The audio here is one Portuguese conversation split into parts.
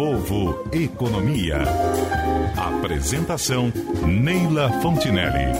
Povo Economia. Apresentação Neila Fontinelli.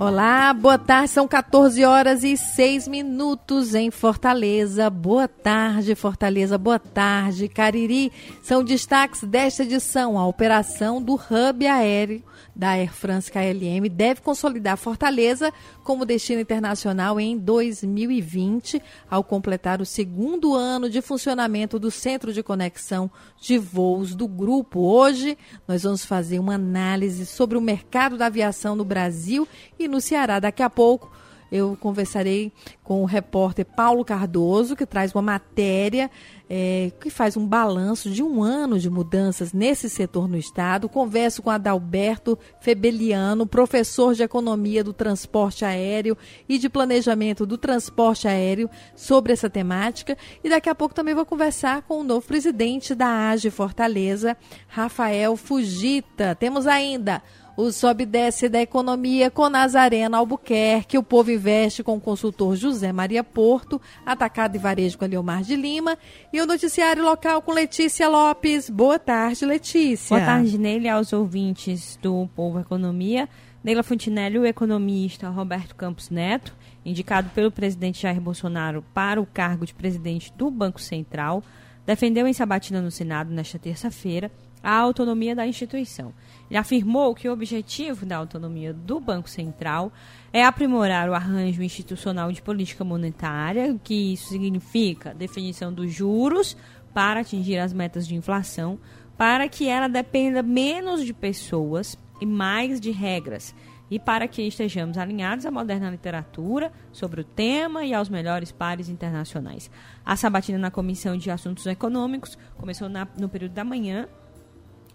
Olá, boa tarde. São 14 horas e 6 minutos em Fortaleza. Boa tarde, Fortaleza. Boa tarde, Cariri. São destaques desta edição: a operação do hub aéreo da Air France KLM deve consolidar Fortaleza como destino internacional em 2020, ao completar o segundo ano de funcionamento do Centro de Conexão de Voos do grupo. Hoje, nós vamos fazer uma análise sobre o mercado da aviação no Brasil e no Ceará. Daqui a pouco, eu conversarei com o repórter Paulo Cardoso, que traz uma matéria é, que faz um balanço de um ano de mudanças nesse setor no Estado. Converso com Adalberto Febeliano, professor de Economia do Transporte Aéreo e de Planejamento do Transporte Aéreo, sobre essa temática. E daqui a pouco também vou conversar com o novo presidente da AGE Fortaleza, Rafael Fugita. Temos ainda o sobe e desce da economia com Nazarena Albuquerque. O povo investe com o consultor José Maria Porto. Atacado e varejo com Leomar de Lima. E o noticiário local com Letícia Lopes. Boa tarde, Letícia. Boa tarde, Neile, aos ouvintes do Povo Economia. Neila Fontinelli, o economista Roberto Campos Neto, indicado pelo presidente Jair Bolsonaro para o cargo de presidente do Banco Central, defendeu em sabatina no Senado nesta terça-feira a autonomia da instituição. Ele afirmou que o objetivo da autonomia do Banco Central é aprimorar o arranjo institucional de política monetária, que isso significa definição dos juros para atingir as metas de inflação, para que ela dependa menos de pessoas e mais de regras, e para que estejamos alinhados à moderna literatura sobre o tema e aos melhores pares internacionais. A sabatina na Comissão de Assuntos Econômicos começou na, no período da manhã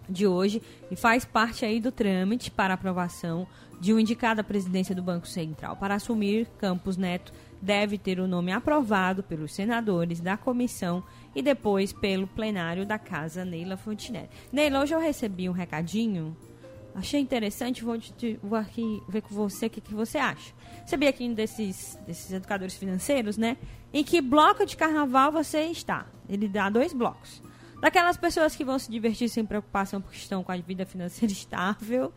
de hoje e faz parte aí do trâmite para aprovação de um indicado à presidência do Banco Central. Para assumir, Campos Neto deve ter o nome aprovado pelos senadores da comissão e depois pelo plenário da casa Neila Fontinelli. Neila, hoje eu recebi um recadinho, achei interessante, vou, te, vou aqui ver com você o que, que você acha. Recebi aqui desses, desses educadores financeiros, né? Em que bloco de carnaval você está? Ele dá dois blocos. Daquelas pessoas que vão se divertir sem preocupação porque estão com a vida financeira estável.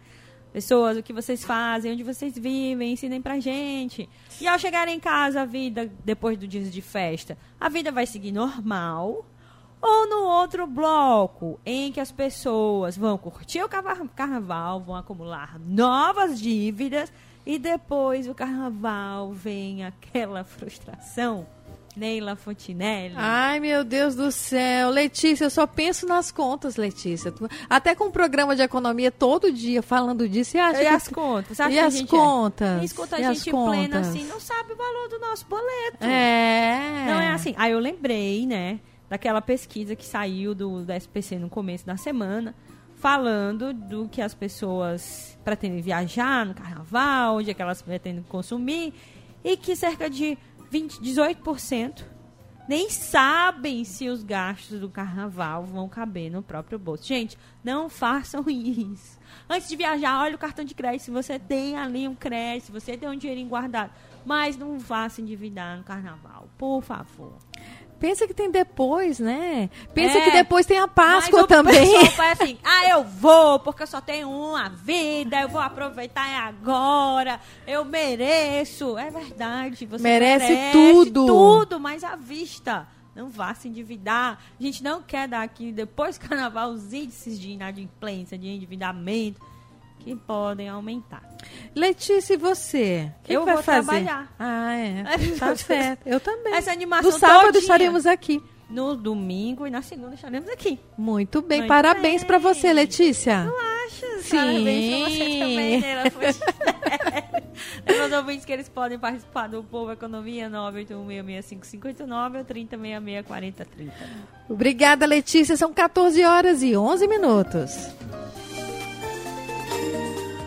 Pessoas, o que vocês fazem, onde vocês vivem, ensinem pra gente. E ao chegar em casa, a vida, depois do dia de festa, a vida vai seguir normal. Ou no outro bloco, em que as pessoas vão curtir o carnaval, vão acumular novas dívidas e depois o carnaval vem aquela frustração Neila Fontinelli. Ai, meu Deus do céu. Letícia, eu só penso nas contas, Letícia. Até com o um programa de economia todo dia falando disso. E, acha e que... as contas? e as contas? É? Quem escuta a gente plena assim não sabe o valor do nosso boleto. É. Não é assim. Aí eu lembrei, né, daquela pesquisa que saiu do, do SPC no começo da semana falando do que as pessoas pretendem viajar no carnaval, onde é que elas pretendem consumir, e que cerca de 20, 18% nem sabem se os gastos do carnaval vão caber no próprio bolso. Gente, não façam isso. Antes de viajar, olha o cartão de crédito. Se você tem ali um crédito, se você tem um dinheirinho guardado. Mas não vá se endividar no carnaval, por favor. Pensa que tem depois, né? Pensa é, que depois tem a Páscoa mas também. O foi assim, ah, eu vou, porque eu só tenho uma vida, eu vou aproveitar agora, eu mereço. É verdade, você merece, merece tudo. Tudo, mas à vista. Não vá se endividar. A gente não quer dar aqui, depois do carnaval, os índices de inadimplência, de endividamento que podem aumentar. Letícia, e você? Que eu vai vou fazer? trabalhar. Ah, é. Tá certo. Eu também. Essa animação Do sábado todinha. estaremos aqui. No domingo e na segunda estaremos aquque. Muito bem. Muito Parabéns para você, Letícia. Eu acho. Sim. Parabéns pra você também, né? Meus ouvintes que eles podem participar do Povo Economia 981665589 ou 30664030. Obrigada, Letícia. São 14 horas e 11 minutos.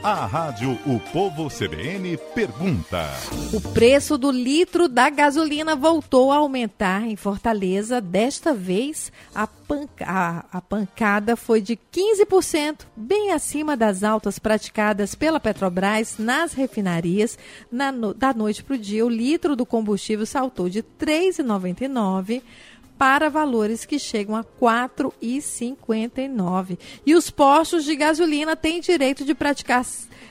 A Rádio O Povo CBN pergunta. O preço do litro da gasolina voltou a aumentar em Fortaleza. Desta vez, a, panca a, pancada foi de 15%, bem acima das altas praticadas pela Petrobras nas refinarias. Na no da noite para o dia, o litro do combustível saltou de R$ 3,99 para valores que chegam a R$ 4,59. E os postos de gasolina têm direito de praticar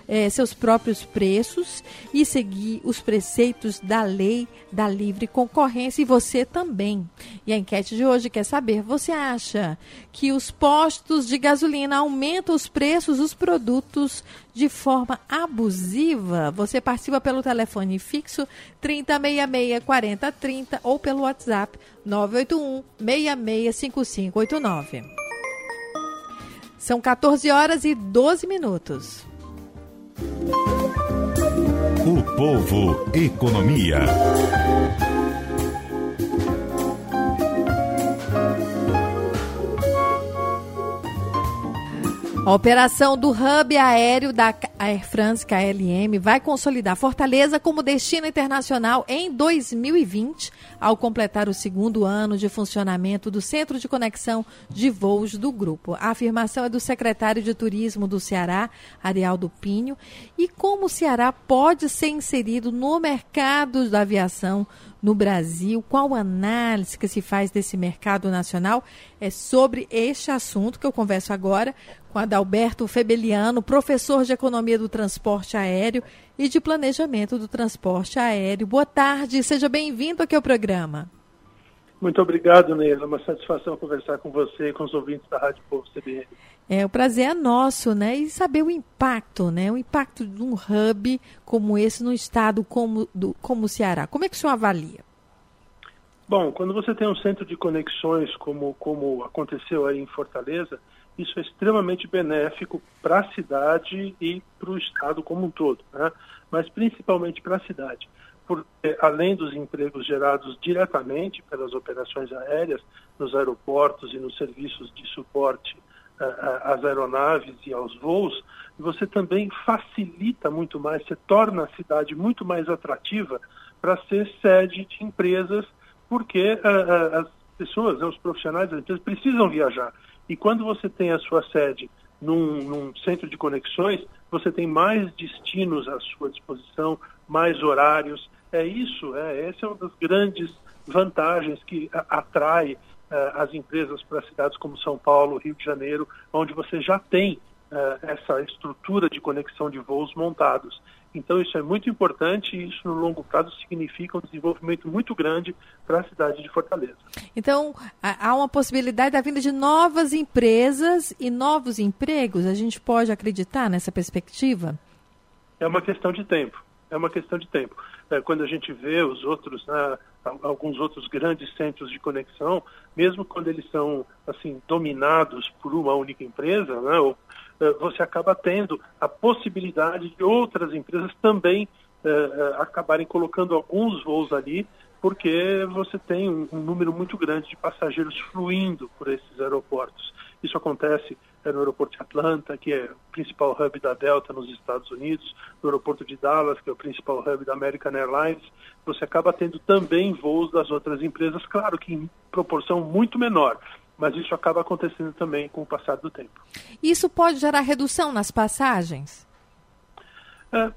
é, seus próprios preços e seguir os preceitos da lei da livre concorrência e você também. E a enquete de hoje quer saber: você acha que os postos de gasolina aumentam os preços dos produtos de forma abusiva? Você participa pelo telefone fixo 3066 4030 ou pelo WhatsApp 981 665589. São 14 horas e 12 minutos. O Povo Economia. A operação do hub aéreo da Air France KLM vai consolidar Fortaleza como destino internacional em 2020, ao completar o segundo ano de funcionamento do Centro de Conexão de Voos do grupo. A afirmação é do secretário de Turismo do Ceará, Arialdo Pinho, e como o Ceará pode ser inserido no mercado da aviação no Brasil, qual análise que se faz desse mercado nacional? É sobre este assunto que eu converso agora com Adalberto Febeliano, professor de Economia do Transporte Aéreo e de Planejamento do Transporte Aéreo. Boa tarde, seja bem-vindo aqui ao programa. Muito obrigado, Neila. É uma satisfação conversar com você e com os ouvintes da Rádio Povo CBN. É, o prazer é nosso, né? E saber o impacto, né? O impacto de um hub como esse no estado como, do, como o Ceará. Como é que o senhor avalia? Bom, quando você tem um centro de conexões como, como aconteceu aí em Fortaleza, isso é extremamente benéfico para a cidade e para o estado como um todo, né? mas principalmente para a cidade porque além dos empregos gerados diretamente pelas operações aéreas nos aeroportos e nos serviços de suporte às aeronaves e aos voos, você também facilita muito mais, você torna a cidade muito mais atrativa para ser sede de empresas, porque uh, uh, as pessoas, né, os profissionais das empresas precisam viajar. E quando você tem a sua sede num, num centro de conexões, você tem mais destinos à sua disposição, mais horários, é isso, é, essa é uma das grandes vantagens que atrai as empresas para cidades como São Paulo, Rio de Janeiro, onde você já tem uh, essa estrutura de conexão de voos montados. Então isso é muito importante e isso no longo prazo significa um desenvolvimento muito grande para a cidade de Fortaleza. Então há uma possibilidade da vinda de novas empresas e novos empregos. A gente pode acreditar nessa perspectiva? É uma questão de tempo. É uma questão de tempo é, quando a gente vê os outros, né, alguns outros grandes centros de conexão, mesmo quando eles são assim dominados por uma única empresa, né, ou, é, você acaba tendo a possibilidade de outras empresas também é, é acabarem colocando alguns voos ali, porque você tem um, um número muito grande de passageiros fluindo por esses aeroportos. Isso acontece é no aeroporto de Atlanta, que é o principal hub da Delta nos Estados Unidos, no aeroporto de Dallas, que é o principal hub da American Airlines, você acaba tendo também voos das outras empresas, claro que em proporção muito menor, mas isso acaba acontecendo também com o passar do tempo. Isso pode gerar redução nas passagens? É,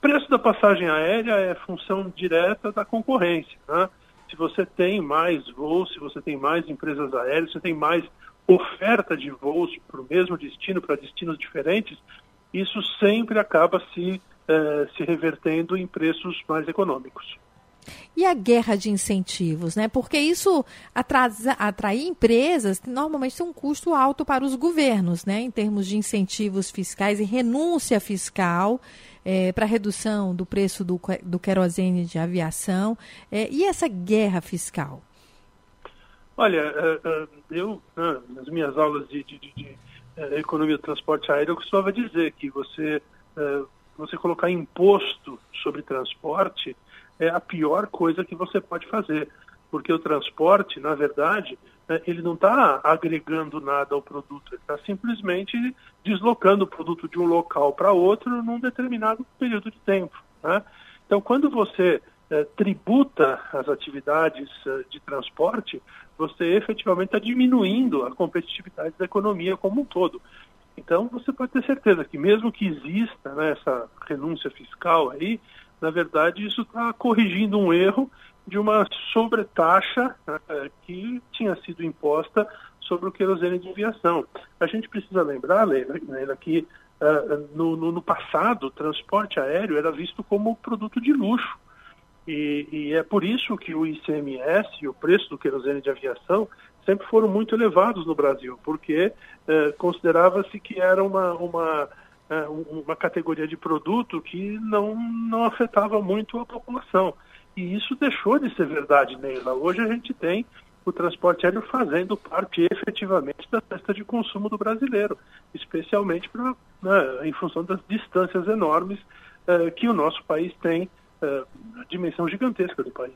preço da passagem aérea é função direta da concorrência. Né? Se você tem mais voos, se você tem mais empresas aéreas, você tem mais oferta de voos para o mesmo destino, para destinos diferentes, isso sempre acaba se, eh, se revertendo em preços mais econômicos. E a guerra de incentivos, né? Porque isso atrasa, atrair empresas normalmente tem um custo alto para os governos, né? Em termos de incentivos fiscais e renúncia fiscal é, para redução do preço do, do querosene de aviação. É, e essa guerra fiscal? Olha, eh, eh, eu, né, nas minhas aulas de, de, de, de eh, economia do transporte aéreo, eu costumava dizer que você, você colocar imposto sobre transporte é a pior coisa que você pode fazer, porque o transporte, na verdade, ele não está agregando nada ao produto, ele está simplesmente deslocando o produto de um local para outro num determinado período de tempo. Né? Então, quando você eh, tributa as atividades eh, de transporte, você efetivamente está diminuindo a competitividade da economia como um todo. Então, você pode ter certeza que mesmo que exista né, essa renúncia fiscal aí, na verdade, isso está corrigindo um erro de uma sobretaxa uh, que tinha sido imposta sobre o querosene de aviação. A gente precisa lembrar, Leila, Leila que uh, no, no, no, passado o transporte aéreo era visto como produto de luxo. E, e, é por isso que o ICMS e o preço do querosene de aviação sempre foram muito elevados no Brasil, porque uh, considerava-se que era uma, uma, uma categoria de produto que não, não afetava muito a população. E isso deixou de ser verdade, Neila. Hoje a gente tem o transporte aéreo fazendo parte efetivamente da cesta de consumo do brasileiro, especialmente pra, né, em função das distâncias enormes uh, que o nosso país tem, dimensão gigantesca do país.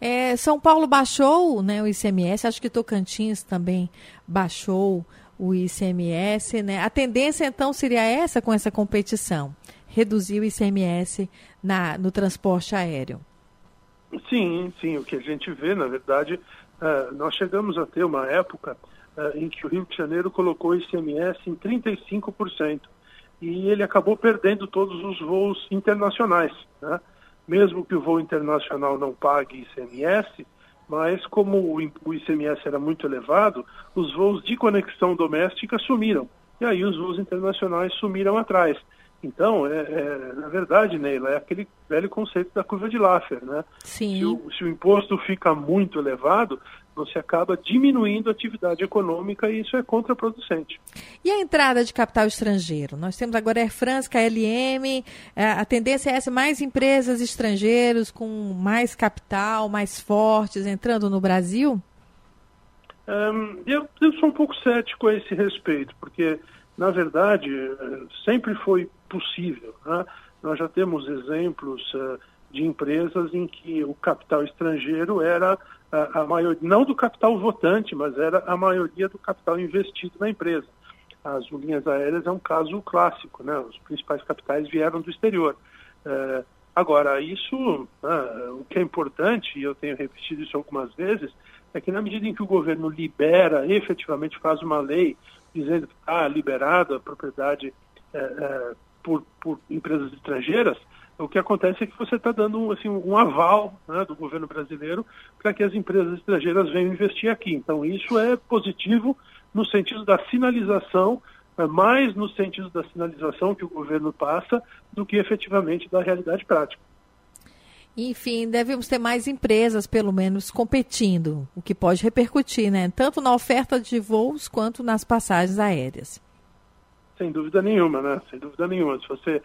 É, São Paulo baixou né, o ICMS, acho que Tocantins também baixou o ICMS. Né? A tendência então seria essa com essa competição, reduzir o ICMS na, no transporte aéreo. Sim, sim. O que a gente vê, na verdade, uh, nós chegamos a ter uma época uh, em que o Rio de Janeiro colocou o ICMS em 35%. E ele acabou perdendo todos os voos internacionais. Né? Mesmo que o voo internacional não pague ICMS, mas como o ICMS era muito elevado, os voos de conexão doméstica sumiram. E aí os voos internacionais sumiram atrás. Então, é, é, na verdade, Neila, é aquele velho conceito da curva de Laffer, né? Sim. Se o, se o imposto fica muito elevado, você acaba diminuindo a atividade econômica e isso é contraproducente. E a entrada de capital estrangeiro? Nós temos agora Air France, KLM, é, a tendência é essa, mais empresas estrangeiras com mais capital, mais fortes, entrando no Brasil? Um, eu, eu sou um pouco cético a esse respeito, porque na verdade, eh, sempre foi possível. Né? Nós já temos exemplos uh, de empresas em que o capital estrangeiro era a, a maioria, não do capital votante, mas era a maioria do capital investido na empresa. As linhas aéreas é um caso clássico, né? os principais capitais vieram do exterior. Uh, agora, isso, uh, o que é importante, e eu tenho repetido isso algumas vezes, é que na medida em que o governo libera, efetivamente faz uma lei dizendo que está liberada a propriedade é, é, por, por, empresas estrangeiras, o que acontece é que você está dando assim, um aval né, do governo brasileiro para que as empresas estrangeiras venham investir aqui. Então, isso é positivo no sentido da sinalização, é, mais no sentido da sinalização que o governo passa do que efetivamente da realidade prática. Enfim, devemos ter mais empresas, pelo menos, competindo, o que pode repercutir, né? Tanto na oferta de voos quanto nas passagens aéreas. Sem dúvida nenhuma, né? Sem dúvida nenhuma. Se você,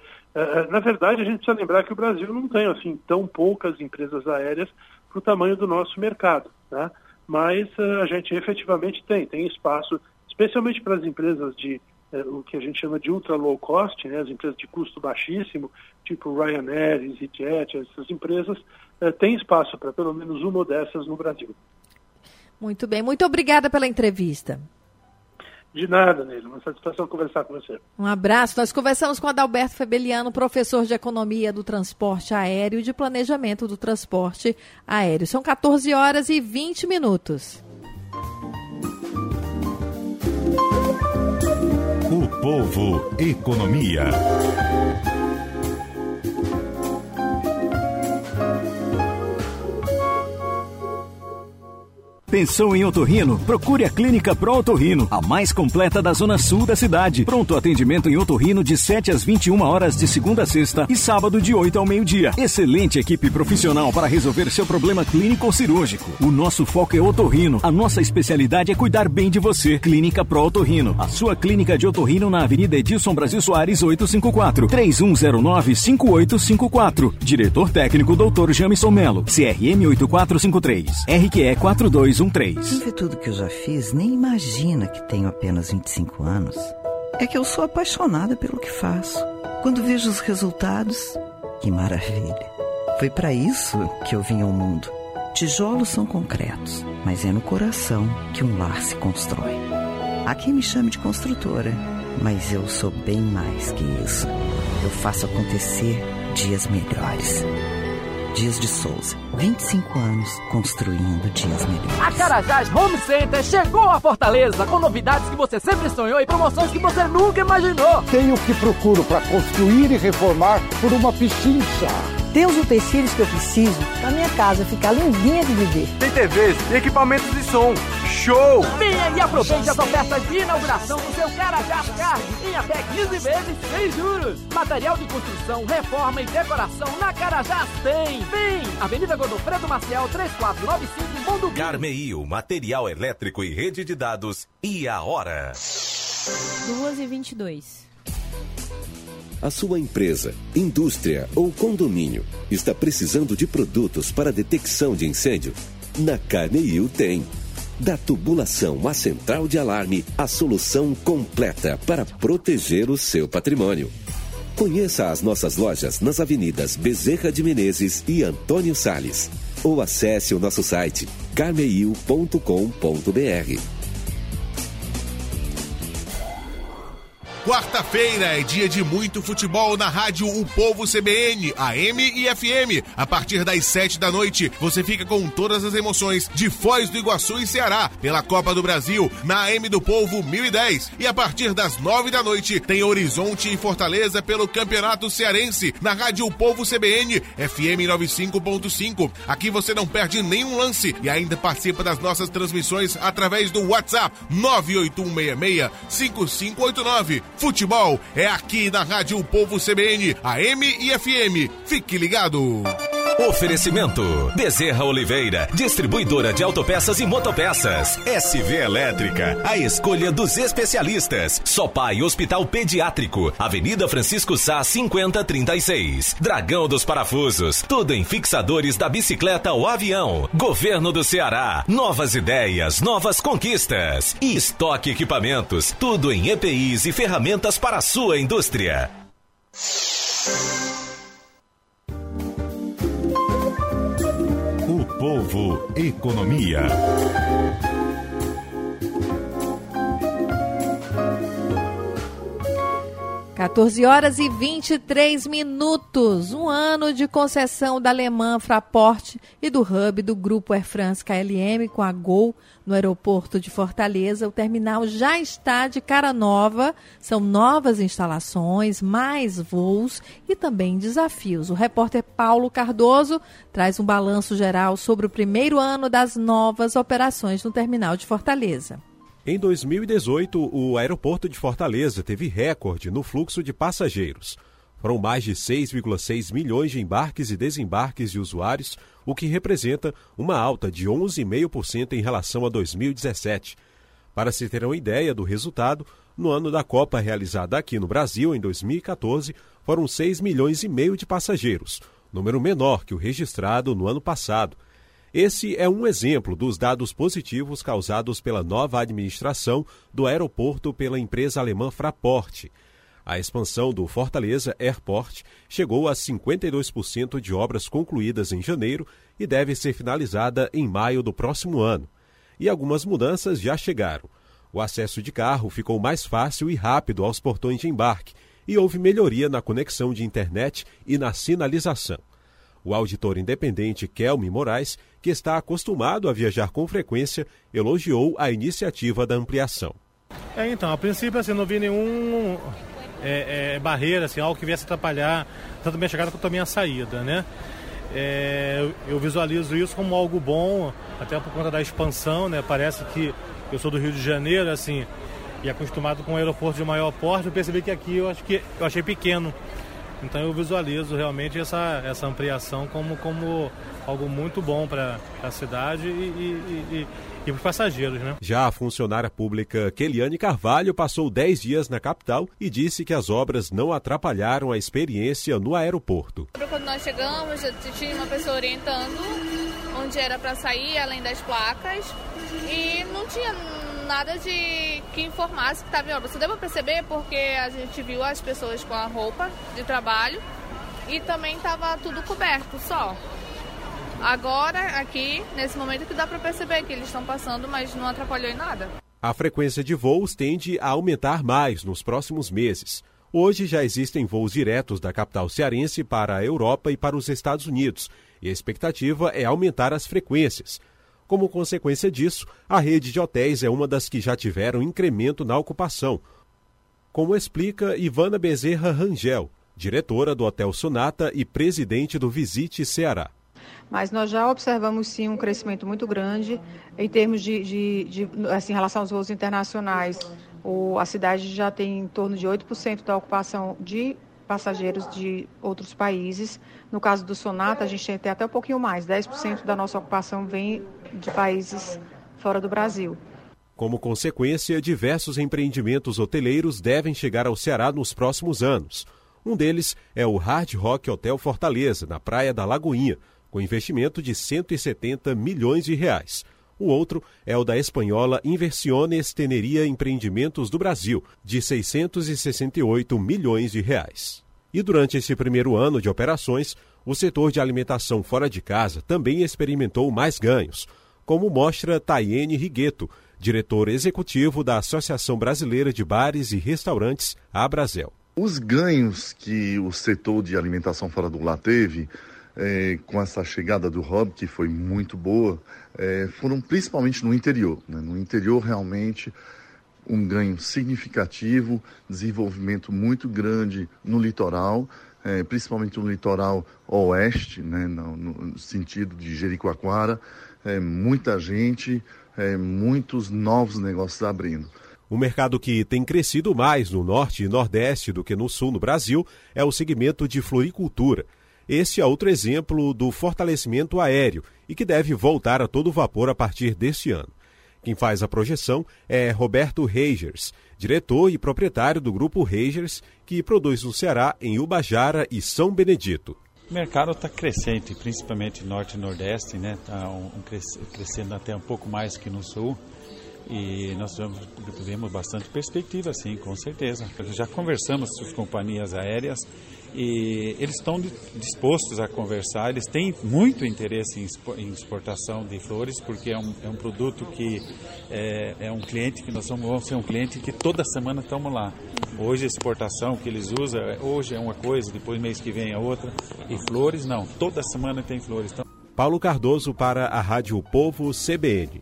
na verdade, a gente precisa lembrar que o Brasil não tem assim tão poucas empresas aéreas para o tamanho do nosso mercado, né? Mas uh, a gente efetivamente tem, tem espaço, especialmente para as empresas de é, o que a gente chama de ultra low cost, né, as empresas de custo baixíssimo, tipo Ryanair, EasyJet, essas empresas, é, têm espaço para pelo menos uma dessas no Brasil. Muito bem, muito obrigada pela entrevista. De nada, Neila. Uma satisfação conversar com você. Um abraço. Nós conversamos com Adalberto Febeliano, professor de Economia do Transporte Aéreo e de Planejamento do Transporte Aéreo. São 14 horas e 20 minutos. O Povo Economia. Pensou em otorrino? Procure a Clínica Pro Otorrino, a mais completa da zona sul da cidade. Pronto atendimento em otorrino de 7 às 21 horas de segunda a sexta e sábado de 8 ao meio-dia. Excelente equipe profissional para resolver seu problema clínico ou cirúrgico. O nosso foco é otorrino. A nossa especialidade é cuidar bem de você. Clínica Pro Otorrino, a sua clínica de otorrino na Avenida Edilson Brasil Soares 854, 3109 5854. Diretor técnico Dr. Jamison Melo, CRM 8453, RQE 421 quem vê tudo que eu já fiz nem imagina que tenho apenas 25 anos. É que eu sou apaixonada pelo que faço. Quando vejo os resultados, que maravilha. Foi para isso que eu vim ao mundo Tijolos são concretos, mas é no coração que um lar se constrói. Há quem me chame de construtora, mas eu sou bem mais que isso. Eu faço acontecer dias melhores. Dias de Souza, 25 anos construindo dias melhores. A Carajás Home Center chegou a Fortaleza com novidades que você sempre sonhou e promoções que você nunca imaginou. Tenho o que procuro para construir e reformar por uma pichincha. Tem os utensílios que eu preciso para minha casa ficar lindinha de viver. Tem TVs e equipamentos de som. Show! Venha e aproveite as ofertas de inauguração do seu Carajás Card em até 15 vezes sem juros. Material de construção, reforma e decoração na Carajás tem. Vem! Avenida Godofredo Maciel 3495 Mundo Carmeio, material elétrico e rede de dados e a hora. 2 e 22 a sua empresa, indústria ou condomínio está precisando de produtos para detecção de incêndio? Na Carneil tem. Da tubulação à central de alarme, a solução completa para proteger o seu patrimônio. Conheça as nossas lojas nas avenidas Bezerra de Menezes e Antônio Sales. Ou acesse o nosso site carmeil.com.br. Quarta-feira é dia de muito futebol na rádio O Povo CBN, AM e FM. A partir das sete da noite, você fica com todas as emoções de Foz do Iguaçu e Ceará pela Copa do Brasil na AM do Povo 1010. E a partir das nove da noite, tem Horizonte e Fortaleza pelo Campeonato Cearense na rádio O Povo CBN, FM 95.5. Aqui você não perde nenhum lance e ainda participa das nossas transmissões através do WhatsApp 98166 5589. Futebol é aqui na Rádio Povo CBN, AM e FM. Fique ligado. Oferecimento: Bezerra Oliveira, distribuidora de autopeças e motopeças. SV Elétrica, a escolha dos especialistas. Sopai Hospital Pediátrico, Avenida Francisco Sá 5036. Dragão dos Parafusos, tudo em fixadores da bicicleta ou avião. Governo do Ceará, novas ideias, novas conquistas. E estoque equipamentos, tudo em EPIs e ferramentas para a sua indústria. Povo Economia. 14 horas e 23 minutos. Um ano de concessão da Alemã Fraport e do hub do Grupo Air France KLM com a Gol no aeroporto de Fortaleza. O terminal já está de cara nova. São novas instalações, mais voos e também desafios. O repórter Paulo Cardoso traz um balanço geral sobre o primeiro ano das novas operações no terminal de Fortaleza. Em 2018, o aeroporto de Fortaleza teve recorde no fluxo de passageiros. Foram mais de 6,6 milhões de embarques e desembarques de usuários, o que representa uma alta de 11,5% em relação a 2017. Para se ter uma ideia do resultado, no ano da Copa realizada aqui no Brasil, em 2014, foram 6 milhões e meio de passageiros, número menor que o registrado no ano passado. Esse é um exemplo dos dados positivos causados pela nova administração do aeroporto pela empresa alemã Fraport. A expansão do Fortaleza Airport chegou a 52% de obras concluídas em janeiro e deve ser finalizada em maio do próximo ano. E algumas mudanças já chegaram. O acesso de carro ficou mais fácil e rápido aos portões de embarque e houve melhoria na conexão de internet e na sinalização. O auditor independente Kelme Moraes, que está acostumado a viajar com frequência, elogiou a iniciativa da ampliação. É, então, a princípio, assim, não vi nenhum é, é, barreira, assim, algo que viesse atrapalhar tanto a minha chegada quanto a minha saída, né? É, eu visualizo isso como algo bom, até por conta da expansão, né? Parece que eu sou do Rio de Janeiro, assim, e acostumado com um aeroporto de maior porte, eu percebi que aqui eu acho que eu achei pequeno. Então eu visualizo realmente essa, essa ampliação como, como algo muito bom para a cidade e, e, e, e para os passageiros. Né? Já a funcionária pública Keliane Carvalho passou 10 dias na capital e disse que as obras não atrapalharam a experiência no aeroporto. Quando nós chegamos, tinha uma pessoa orientando onde era para sair, além das placas, e não tinha nada de que informasse que estava em obra. Você deu para perceber porque a gente viu as pessoas com a roupa de trabalho e também estava tudo coberto só. Agora, aqui, nesse momento que dá para perceber que eles estão passando, mas não atrapalhou em nada. A frequência de voos tende a aumentar mais nos próximos meses. Hoje já existem voos diretos da capital cearense para a Europa e para os Estados Unidos, e a expectativa é aumentar as frequências. Como consequência disso, a rede de hotéis é uma das que já tiveram incremento na ocupação, como explica Ivana Bezerra Rangel, diretora do Hotel Sonata e presidente do Visite Ceará. Mas nós já observamos sim um crescimento muito grande em termos de, de, de assim, em relação aos voos internacionais. O, a cidade já tem em torno de 8% da ocupação de passageiros de outros países. No caso do Sonata, a gente tem até um pouquinho mais, 10% da nossa ocupação vem de países fora do Brasil. Como consequência, diversos empreendimentos hoteleiros devem chegar ao Ceará nos próximos anos. Um deles é o Hard Rock Hotel Fortaleza, na Praia da Lagoinha, com investimento de 170 milhões de reais. O outro é o da espanhola Inversiones Teneria Empreendimentos do Brasil, de 668 milhões de reais. E durante esse primeiro ano de operações, o setor de alimentação fora de casa também experimentou mais ganhos, como mostra Tayene Rigueto, diretor executivo da Associação Brasileira de Bares e Restaurantes, Abrazel. Os ganhos que o setor de alimentação fora do lar teve é, com essa chegada do hub, que foi muito boa, é, foram principalmente no interior. Né? No interior, realmente, um ganho significativo, desenvolvimento muito grande no litoral, é, principalmente no litoral oeste, né? no, no sentido de Jericoacoara, é, muita gente, é, muitos novos negócios abrindo. O mercado que tem crescido mais no norte e nordeste do que no sul no Brasil é o segmento de floricultura. Esse é outro exemplo do fortalecimento aéreo e que deve voltar a todo vapor a partir deste ano. Quem faz a projeção é Roberto Reigers, diretor e proprietário do grupo Reigers, que produz no Ceará, em Ubajara e São Benedito. O mercado está crescente, principalmente norte e nordeste, né? Está um, um, crescendo até um pouco mais que no sul. E nós temos bastante perspectiva, sim, com certeza. Já conversamos com as companhias aéreas e eles estão dispostos a conversar, eles têm muito interesse em exportação de flores, porque é um, é um produto que é, é, um cliente que nós vamos ser um cliente que toda semana estamos lá. Hoje a exportação que eles usam, hoje é uma coisa, depois mês que vem é outra. E flores não, toda semana tem flores. Então... Paulo Cardoso para a Rádio Povo CBN.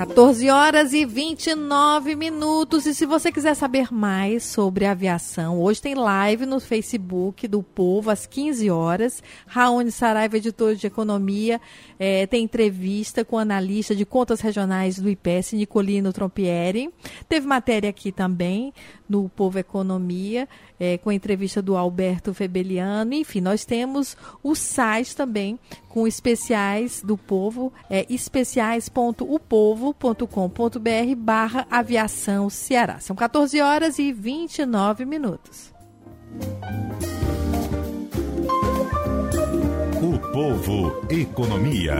14 horas e 29 minutos. E se você quiser saber mais sobre aviação, hoje tem live no Facebook do Povo às 15 horas. Raoni Saraiva, editor de economia, é, tem entrevista com analista de contas regionais do IPS, Nicolino Trompieri. Teve matéria aqui também no Povo Economia, é, com a entrevista do Alberto Febeliano. Enfim, nós temos o site também com especiais do Povo, é especiais.upovo.com.br barra aviação Ceará. São 14 horas e 29 minutos. O Povo Economia.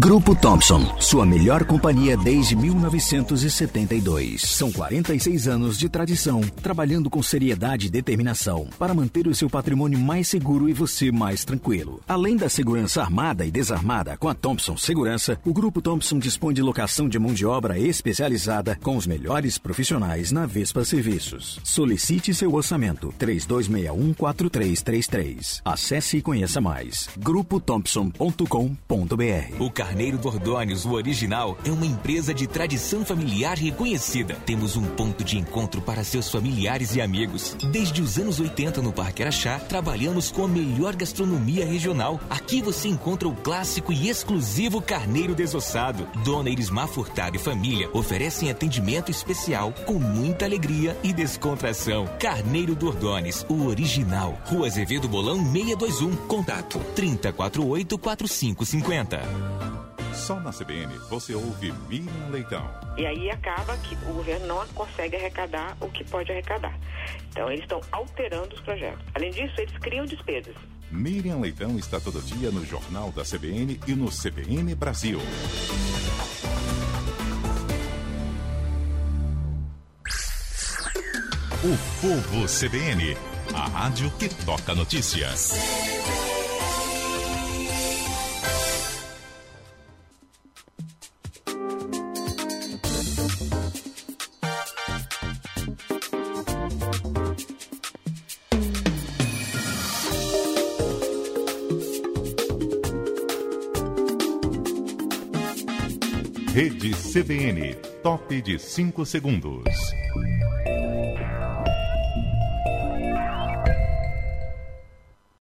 Grupo Thompson, sua melhor companhia desde 1972. São 46 anos de tradição, trabalhando com seriedade e determinação para manter o seu patrimônio mais seguro e você mais tranquilo. Além da segurança armada e desarmada com a Thompson Segurança, o Grupo Thompson dispõe de locação de mão de obra especializada com os melhores profissionais na Vespa Serviços. Solicite seu orçamento 32614333. Acesse e conheça mais. grupothompson.com.br Carneiro Gordônios, o original, é uma empresa de tradição familiar reconhecida. Temos um ponto de encontro para seus familiares e amigos. Desde os anos 80 no Parque Araxá, trabalhamos com a melhor gastronomia regional. Aqui você encontra o clássico e exclusivo carneiro desossado. Dona Irismar Furtado e família oferecem atendimento especial com muita alegria e descontração. Carneiro Dordones, o original. Rua Azevedo Bolão 621. Contato 3048 4550. Só na CBN você ouve Miriam Leitão. E aí acaba que o governo não consegue arrecadar o que pode arrecadar. Então eles estão alterando os projetos. Além disso, eles criam despesas. Miriam Leitão está todo dia no Jornal da CBN e no CBN Brasil. O Povo CBN, a rádio que toca notícias. CBN, top de 5 segundos.